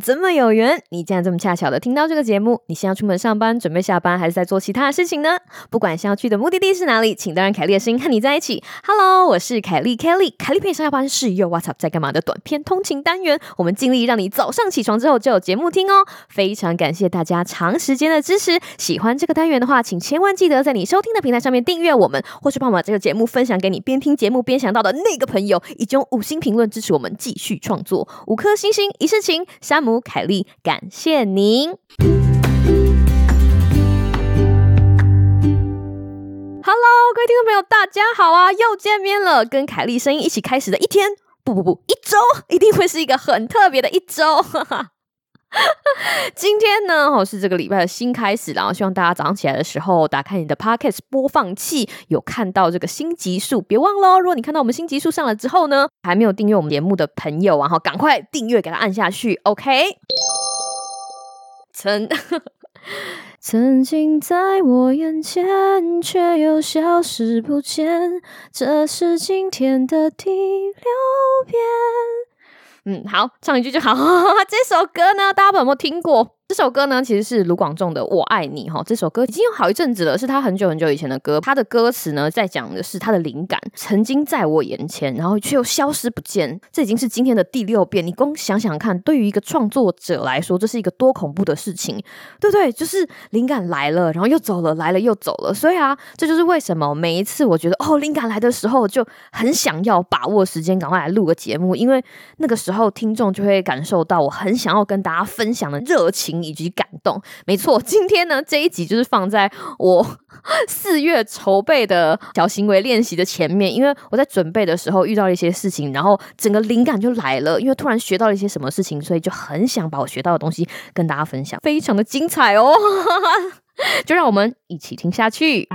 这么有缘，你竟然这么恰巧的听到这个节目。你先要出门上班，准备下班，还是在做其他的事情呢？不管想要去的目的地是哪里，请都让凯莉的声音和你在一起。Hello，我是凯莉，Kelly。凯莉陪你上下班是又 What's Up 在干嘛的短片通勤单元。我们尽力让你早上起床之后就有节目听哦。非常感谢大家长时间的支持。喜欢这个单元的话，请千万记得在你收听的平台上面订阅我们，或是帮我把这个节目分享给你边听节目边想到的那个朋友，以及用五星评论支持我们继续创作。五颗星星一世情，山姆凯莉，感谢您。Hello，各位听众朋友，大家好啊，又见面了，跟凯莉声音一起开始的一天，不不不，一周，一定会是一个很特别的一周。哈哈 今天呢，哦，是这个礼拜的新开始，然后希望大家早上起来的时候，打开你的 Podcast 播放器，有看到这个新集数，别忘了，如果你看到我们新集数上了之后呢，还没有订阅我们节目的朋友，然后赶快订阅，给它按下去，OK。曾 曾经在我眼前，却又消失不见，这是今天的第六遍。嗯，好，唱一句就好。这首歌呢，大家有没有听过？这首歌呢，其实是卢广仲的《我爱你》哈。这首歌已经有好一阵子了，是他很久很久以前的歌。他的歌词呢，在讲的是他的灵感曾经在我眼前，然后却又消失不见。这已经是今天的第六遍。你光想想看，对于一个创作者来说，这是一个多恐怖的事情，对不对？就是灵感来了，然后又走了，来了又走了。所以啊，这就是为什么每一次我觉得哦，灵感来的时候，就很想要把握时间，赶快来录个节目，因为那个时候听众就会感受到我很想要跟大家分享的热情。以及感动，没错。今天呢，这一集就是放在我 四月筹备的小行为练习的前面，因为我在准备的时候遇到了一些事情，然后整个灵感就来了。因为突然学到了一些什么事情，所以就很想把我学到的东西跟大家分享，非常的精彩哦。就让我们一起听下去。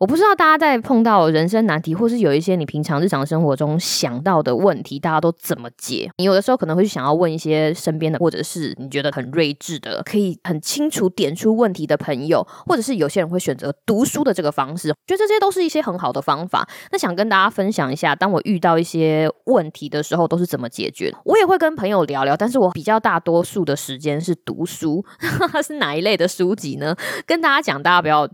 我不知道大家在碰到人生难题，或是有一些你平常日常生活中想到的问题，大家都怎么解？你有的时候可能会想要问一些身边的，或者是你觉得很睿智的，可以很清楚点出问题的朋友，或者是有些人会选择读书的这个方式，觉得这些都是一些很好的方法。那想跟大家分享一下，当我遇到一些问题的时候，都是怎么解决。我也会跟朋友聊聊，但是我比较大多数的时间是读书，是哪一类的书籍呢？跟大家讲，大家不要。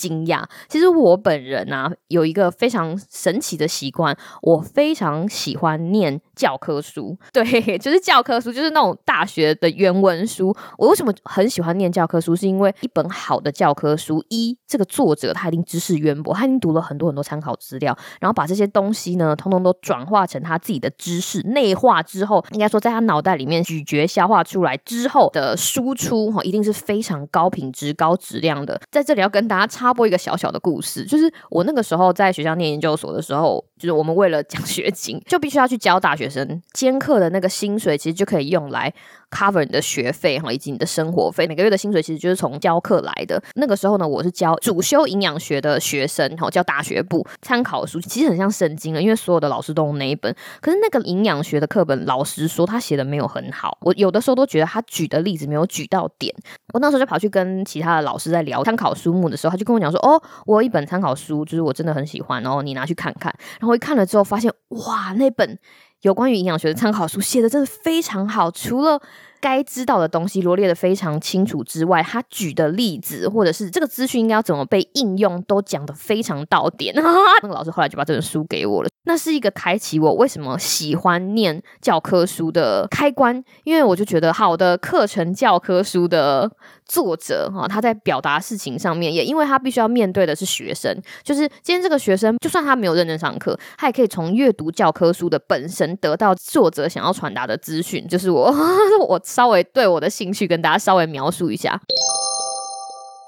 惊讶，其实我本人啊有一个非常神奇的习惯，我非常喜欢念教科书。对，就是教科书，就是那种大学的原文书。我为什么很喜欢念教科书？是因为一本好的教科书，一这个作者他一定知识渊博，他已经读了很多很多参考资料，然后把这些东西呢，通通都转化成他自己的知识，内化之后，应该说在他脑袋里面咀嚼消化出来之后的输出，哈，一定是非常高品质、高质量的。在这里要跟大家插。插播一个小小的故事，就是我那个时候在学校念研究所的时候，就是我们为了奖学金，就必须要去教大学生兼课的那个薪水，其实就可以用来 cover 你的学费哈，以及你的生活费。每个月的薪水其实就是从教课来的。那个时候呢，我是教主修营养学的学生，哈，教大学部参考书，其实很像圣经了，因为所有的老师都用那一本。可是那个营养学的课本，老实说，他写的没有很好。我有的时候都觉得他举的例子没有举到点。我那时候就跑去跟其他的老师在聊参考书目的时候，他就跟我讲说：“哦，我有一本参考书，就是我真的很喜欢，然后你拿去看看。”然后我一看了之后，发现哇，那本有关于营养学的参考书写的真的非常好，除了该知道的东西罗列得非常清楚之外，他举的例子或者是这个资讯应该要怎么被应用，都讲得非常到点。那个老师后来就把这本书给我了，那是一个开启我为什么喜欢念教科书的开关，因为我就觉得好的课程教科书的作者哈，他在表达事情上面，也因为他必须要面对的是学生，就是今天这个学生，就算他没有认真上课，他也可以从阅读教科书的本身得到作者想要传达的资讯，就是我 我。稍微对我的兴趣跟大家稍微描述一下。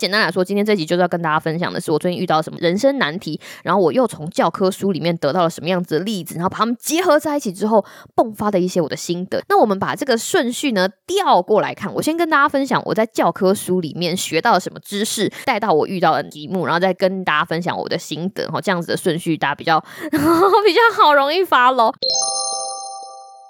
简单来说，今天这集就是要跟大家分享的是我最近遇到什么人生难题，然后我又从教科书里面得到了什么样子的例子，然后把它们结合在一起之后迸发的一些我的心得。那我们把这个顺序呢调过来看，我先跟大家分享我在教科书里面学到了什么知识，带到我遇到的题目，然后再跟大家分享我的心得。哈，这样子的顺序大家比较比较好，容易发喽。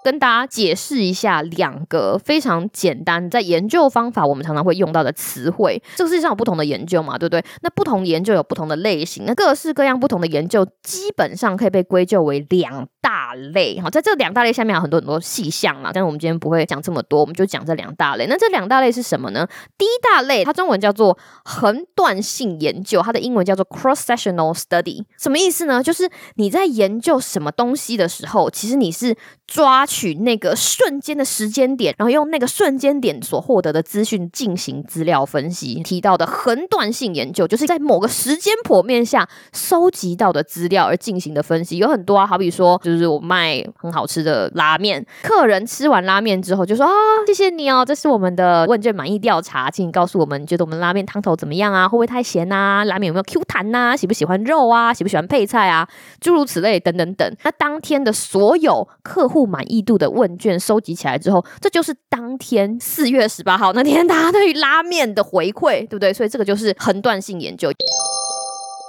跟大家解释一下两个非常简单在研究方法，我们常常会用到的词汇。这个世界上有不同的研究嘛，对不对？那不同研究有不同的类型，那各式各样不同的研究基本上可以被归咎为两大类。好，在这两大类下面有很多很多细项嘛，但是我们今天不会讲这么多，我们就讲这两大类。那这两大类是什么呢？第一大类它中文叫做横断性研究，它的英文叫做 cross-sectional study。什么意思呢？就是你在研究什么东西的时候，其实你是抓取那个瞬间的时间点，然后用那个瞬间点所获得的资讯进行资料分析。提到的横断性研究，就是在某个时间剖面下收集到的资料而进行的分析，有很多啊。好比说，就是我卖很好吃的拉面，客人吃完拉面之后就说啊，谢谢你哦，这是我们的问卷满意调查，请你告诉我们，你觉得我们拉面汤头怎么样啊？会不会太咸啊？拉面有没有 Q 弹呐？喜不喜欢肉啊？喜不喜欢配菜啊？诸如此类，等等等。那当天的所有客户。满意度的问卷收集起来之后，这就是当天四月十八号那天大家对于拉面的回馈，对不对？所以这个就是横断性研究，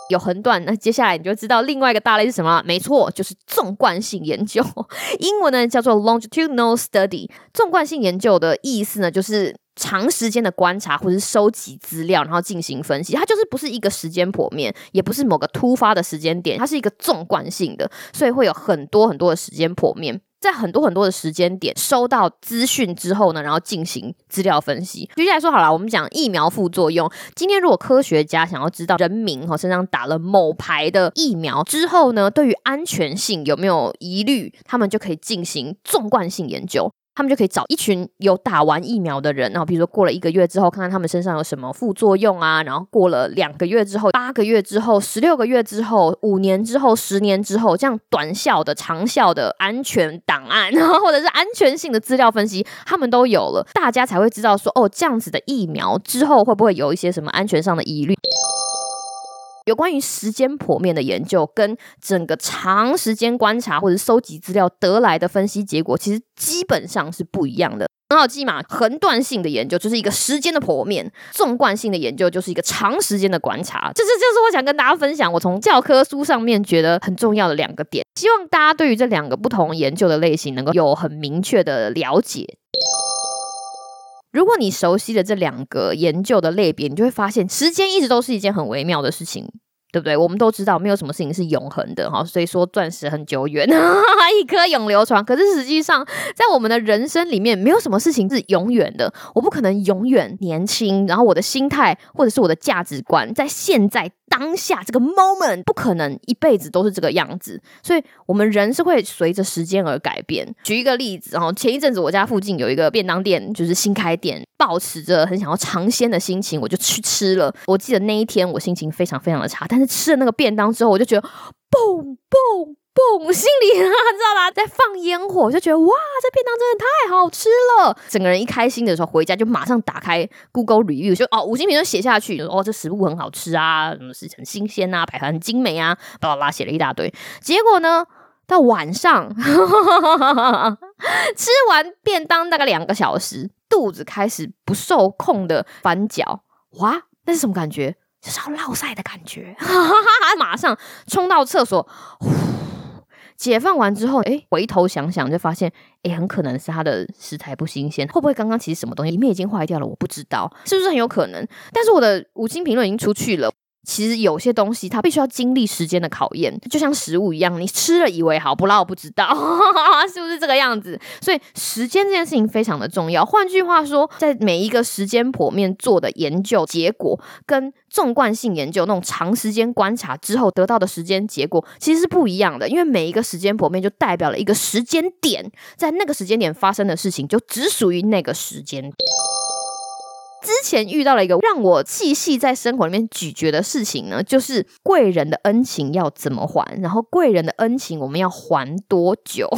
有横断，那接下来你就知道另外一个大类是什么了。没错，就是纵贯性研究，英文呢叫做 longitudinal study。纵贯性研究的意思呢，就是长时间的观察或是收集资料，然后进行分析。它就是不是一个时间剖面，也不是某个突发的时间点，它是一个纵贯性的，所以会有很多很多的时间剖面。在很多很多的时间点收到资讯之后呢，然后进行资料分析。举例来说好了，我们讲疫苗副作用。今天如果科学家想要知道人民哈身上打了某牌的疫苗之后呢，对于安全性有没有疑虑，他们就可以进行纵贯性研究。他们就可以找一群有打完疫苗的人，然后比如说过了一个月之后，看看他们身上有什么副作用啊，然后过了两个月之后、八个月之后、十六个月之后、五年之后、十年之后，这样短效的、长效的安全档案，然后或者是安全性的资料分析，他们都有了，大家才会知道说，哦，这样子的疫苗之后会不会有一些什么安全上的疑虑。有关于时间剖面的研究，跟整个长时间观察或者收集资料得来的分析结果，其实基本上是不一样的。很好记嘛，横断性的研究就是一个时间的剖面，纵贯性的研究就是一个长时间的观察。这这就是我想跟大家分享，我从教科书上面觉得很重要的两个点。希望大家对于这两个不同研究的类型能够有很明确的了解。如果你熟悉了这两个研究的类别，你就会发现时间一直都是一件很微妙的事情，对不对？我们都知道没有什么事情是永恒的哈，所以说钻石很久远，一颗永流传。可是实际上，在我们的人生里面，没有什么事情是永远的。我不可能永远年轻，然后我的心态或者是我的价值观，在现在。当下这个 moment 不可能一辈子都是这个样子，所以我们人是会随着时间而改变。举一个例子，然后前一阵子我家附近有一个便当店，就是新开店，抱持着很想要尝鲜的心情，我就去吃了。我记得那一天我心情非常非常的差，但是吃了那个便当之后，我就觉得嘣嘣。嘣，心里啊，知道吧？在放烟火，就觉得哇，这便当真的太好吃了。整个人一开心的时候，回家就马上打开 Google Review，就哦，五星评论写下去，哦，这食物很好吃啊，什么是很新鲜啊，摆盘很精美啊，巴拉巴拉写了一大堆。结果呢，到晚上 吃完便当大概两个小时，肚子开始不受控的翻搅，哇，那是什么感觉？就是要落赛的感觉，马上冲到厕所。解放完之后，哎，回头想想就发现，哎，很可能是他的食材不新鲜，会不会刚刚其实什么东西里面已经坏掉了？我不知道，是不是很有可能？但是我的五星评论已经出去了。其实有些东西它必须要经历时间的考验，就像食物一样，你吃了以为好，不辣我不知道，是不是这个样子？所以时间这件事情非常的重要。换句话说，在每一个时间剖面做的研究结果，跟纵贯性研究那种长时间观察之后得到的时间结果，其实是不一样的。因为每一个时间剖面就代表了一个时间点，在那个时间点发生的事情，就只属于那个时间点。之前遇到了一个让我细细在生活里面咀嚼的事情呢，就是贵人的恩情要怎么还，然后贵人的恩情我们要还多久？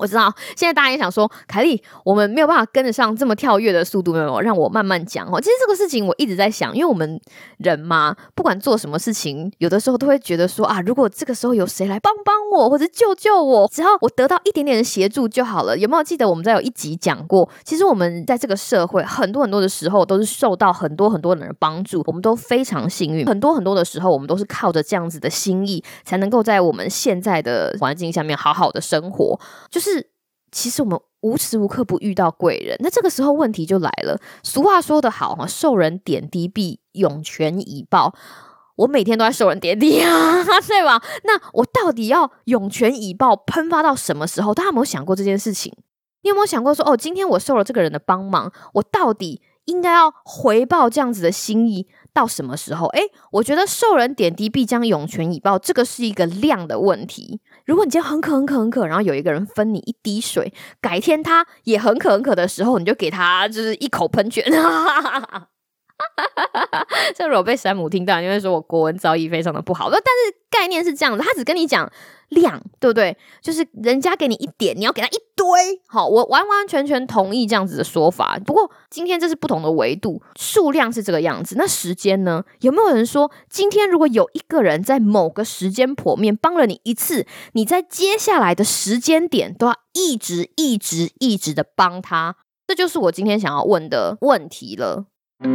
我知道，现在大家也想说，凯莉，我们没有办法跟得上这么跳跃的速度，没有让我慢慢讲哦。其实这个事情我一直在想，因为我们人嘛，不管做什么事情，有的时候都会觉得说啊，如果这个时候有谁来帮帮我或者救救我，只要我得到一点点的协助就好了。有没有记得我们在有一集讲过？其实我们在这个社会很多很多的时候都是受到很多很多人的帮助，我们都非常幸运。很多很多的时候，我们都是靠着这样子的心意，才能够在我们现在的环境下面好好的生活，就是。是其实我们无时无刻不遇到贵人。那这个时候问题就来了。俗话说得好哈，受人点滴必涌泉以报。我每天都在受人点滴啊，对吧？那我到底要涌泉以报喷发到什么时候？大家有没有想过这件事情？你有没有想过说，哦，今天我受了这个人的帮忙，我到底应该要回报这样子的心意到什么时候？诶，我觉得受人点滴必将涌泉以报，这个是一个量的问题。如果你今天很渴很渴很渴，然后有一个人分你一滴水，改天他也很渴很渴的时候，你就给他就是一口喷泉。哈 这如果被山姆听到，因为说我国文造诣非常的不好。但是概念是这样子，他只跟你讲量，对不对？就是人家给你一点，你要给他一堆。好，我完完全全同意这样子的说法。不过今天这是不同的维度，数量是这个样子。那时间呢？有没有人说，今天如果有一个人在某个时间剖面帮了你一次，你在接下来的时间点都要一直、一直、一直的帮他？这就是我今天想要问的问题了。因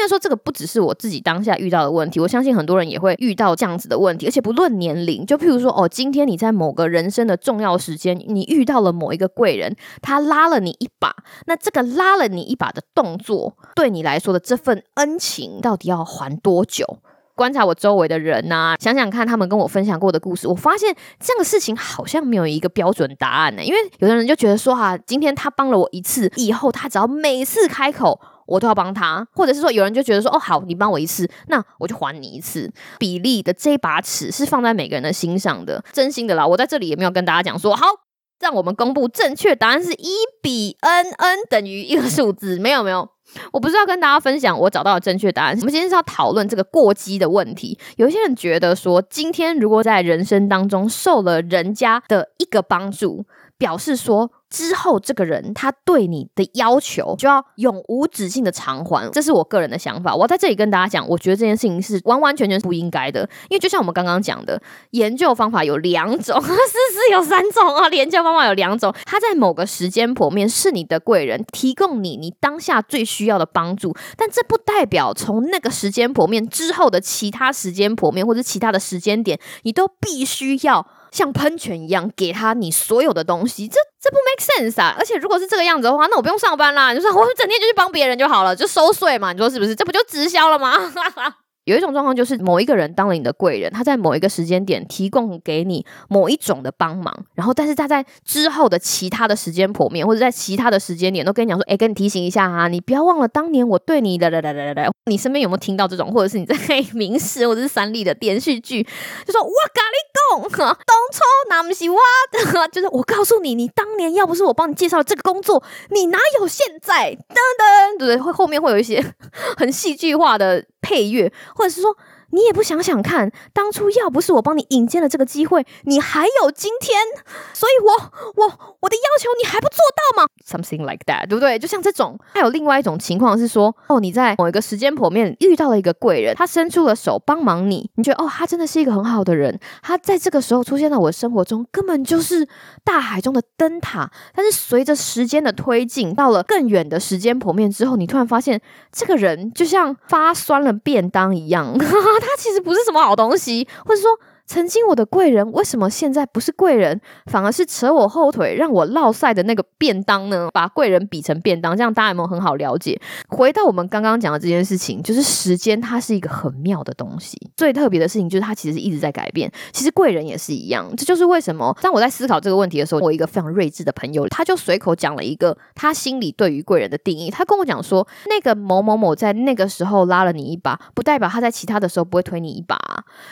为说这个不只是我自己当下遇到的问题，我相信很多人也会遇到这样子的问题，而且不论年龄，就譬如说哦，今天你在某个人生的重要时间，你遇到了某一个贵人，他拉了你一把，那这个拉了你一把的动作，对你来说的这份恩情，到底要还多久？观察我周围的人呐、想想看他们跟我分享过的故事，我发现这样的事情好像没有一个标准答案呢。因为有的人就觉得说哈、啊，今天他帮了我一次，以后他只要每次开口，我都要帮他，或者是说有人就觉得说哦好，你帮我一次，那我就还你一次。比例的这把尺是放在每个人的心上的，真心的啦。我在这里也没有跟大家讲说好，让我们公布正确答案是一比 n，n 等于一个数字，没有没有。我不是要跟大家分享我找到的正确答案，我们今天是要讨论这个过激的问题。有些人觉得说，今天如果在人生当中受了人家的一个帮助，表示说，之后这个人他对你的要求就要永无止境的偿还，这是我个人的想法。我在这里跟大家讲，我觉得这件事情是完完全全不应该的。因为就像我们刚刚讲的，研究方法有两种，事实有三种啊。研究方法有两种，他在某个时间剖面是你的贵人，提供你你当下最需要的帮助，但这不代表从那个时间剖面之后的其他时间剖面或者其他的时间点，你都必须要。像喷泉一样给他你所有的东西，这这不 make sense 啊！而且如果是这个样子的话，那我不用上班啦，你说我整天就去帮别人就好了，就收税嘛，你说是不是？这不就直销了吗？有一种状况就是某一个人当了你的贵人，他在某一个时间点提供给你某一种的帮忙，然后但是他在之后的其他的时间剖面或者在其他的时间点都跟你讲说，哎，跟你提醒一下啊，你不要忘了当年我对你的来来来来来，你身边有没有听到这种，或者是你在 民视或者是三立的连续剧，就说哇，咖喱你讲，当初那不是我的，就是我告诉你，你当年要不是我帮你介绍这个工作，你哪有现在？噔噔，对不对？会后面会有一些 很戏剧化的配乐。或者是说，你也不想想看，当初要不是我帮你引荐了这个机会，你还有今天。所以我，我我的要求你还不做到吗？Something like that，对不对？就像这种。还有另外一种情况是说，哦，你在某一个时间剖面遇到了一个贵人，他伸出了手帮忙你，你觉得哦，他真的是一个很好的人。他在这个时候出现在我的生活中，根本就是大海中的灯塔。但是随着时间的推进，到了更远的时间剖面之后，你突然发现，这个人就像发酸了便当一样，他其实不是什么好东西，或者说。曾经我的贵人，为什么现在不是贵人，反而是扯我后腿让我落赛的那个便当呢？把贵人比成便当，这样大家有没有很好了解？回到我们刚刚讲的这件事情，就是时间它是一个很妙的东西。最特别的事情就是它其实一直在改变。其实贵人也是一样，这就是为什么当我在思考这个问题的时候，我一个非常睿智的朋友，他就随口讲了一个他心里对于贵人的定义。他跟我讲说，那个某某某在那个时候拉了你一把，不代表他在其他的时候不会推你一把。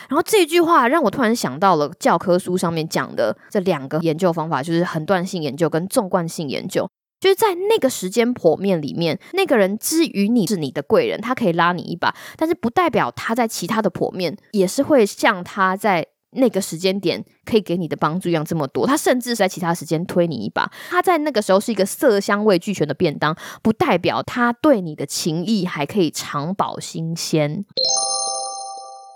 然后这句话让我。我突然想到了教科书上面讲的这两个研究方法，就是横断性研究跟纵贯性研究。就是在那个时间剖面里面，那个人之于你是你的贵人，他可以拉你一把，但是不代表他在其他的剖面也是会像他在那个时间点可以给你的帮助一样这么多。他甚至是在其他时间推你一把，他在那个时候是一个色香味俱全的便当，不代表他对你的情谊还可以长保新鲜。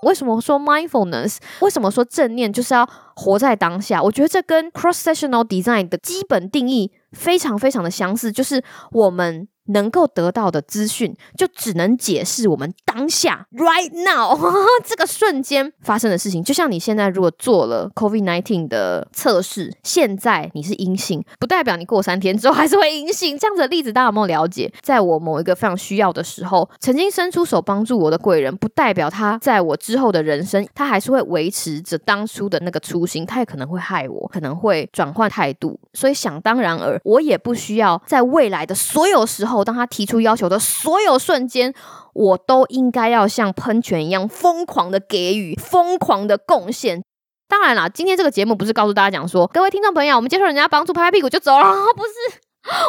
为什么说 mindfulness？为什么说正念就是要活在当下？我觉得这跟 cross-sectional design 的基本定义非常非常的相似，就是我们能够得到的资讯，就只能解释我们当下 right now 这个瞬间发生的事情。就像你现在如果做了 COVID-19 的测试，现在你是阴性，不代表你过三天之后还是会阴性。这样子的例子大家有没有了解？在我某一个非常需要的时候，曾经伸出手帮助我的贵人，不代表他在我之后的人生，他还是会维持着当初的那个初心。他也可能会害我，可能会转换态度。所以想当然尔，我也不需要在未来的所有时候。后当他提出要求的所有瞬间，我都应该要像喷泉一样疯狂的给予、疯狂的贡献。当然啦，今天这个节目不是告诉大家讲说，各位听众朋友，我们接受人家帮助，拍拍屁股就走了，不是。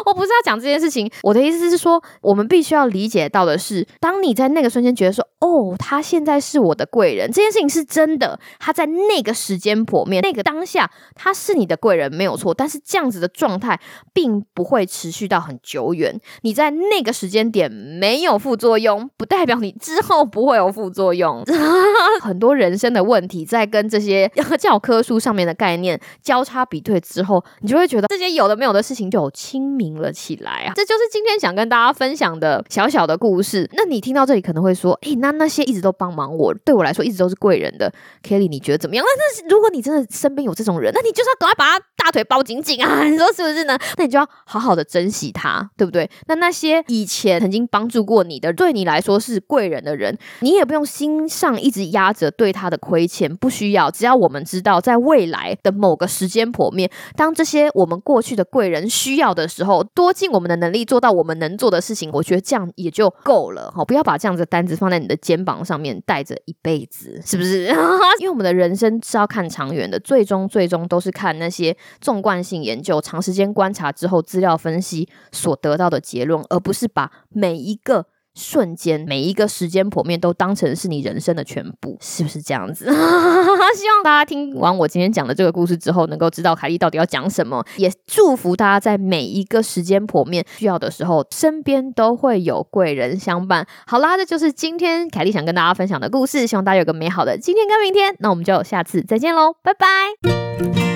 我不是要讲这件事情，我的意思是说，我们必须要理解到的是，当你在那个瞬间觉得说，哦，他现在是我的贵人，这件事情是真的，他在那个时间剖面，那个当下，他是你的贵人没有错，但是这样子的状态并不会持续到很久远。你在那个时间点没有副作用，不代表你之后不会有副作用。很多人生的问题，在跟这些 教科书上面的概念交叉比对之后，你就会觉得这些有的没有的事情就。清明了起来啊！这就是今天想跟大家分享的小小的故事。那你听到这里可能会说：“诶，那那些一直都帮忙我，对我来说一直都是贵人的 Kelly，你觉得怎么样？”那那如果你真的身边有这种人，那你就是要赶快把他大腿抱紧紧啊！你说是不是呢？那你就要好好的珍惜他，对不对？那那些以前曾经帮助过你的，对你来说是贵人的人，你也不用心上一直压着对他的亏欠，不需要。只要我们知道，在未来的某个时间剖面，当这些我们过去的贵人需要的时候，多尽我们的能力做到我们能做的事情，我觉得这样也就够了。好，不要把这样子的单子放在你的肩膀上面带着一辈子，是不是？因为我们的人生是要看长远的，最终最终都是看那些纵贯性研究、长时间观察之后资料分析所得到的结论，而不是把每一个。瞬间，每一个时间剖面都当成是你人生的全部，是不是这样子？希望大家听完我今天讲的这个故事之后，能够知道凯莉到底要讲什么。也祝福大家在每一个时间剖面需要的时候，身边都会有贵人相伴。好啦，这就是今天凯莉想跟大家分享的故事。希望大家有个美好的今天跟明天。那我们就下次再见喽，拜拜。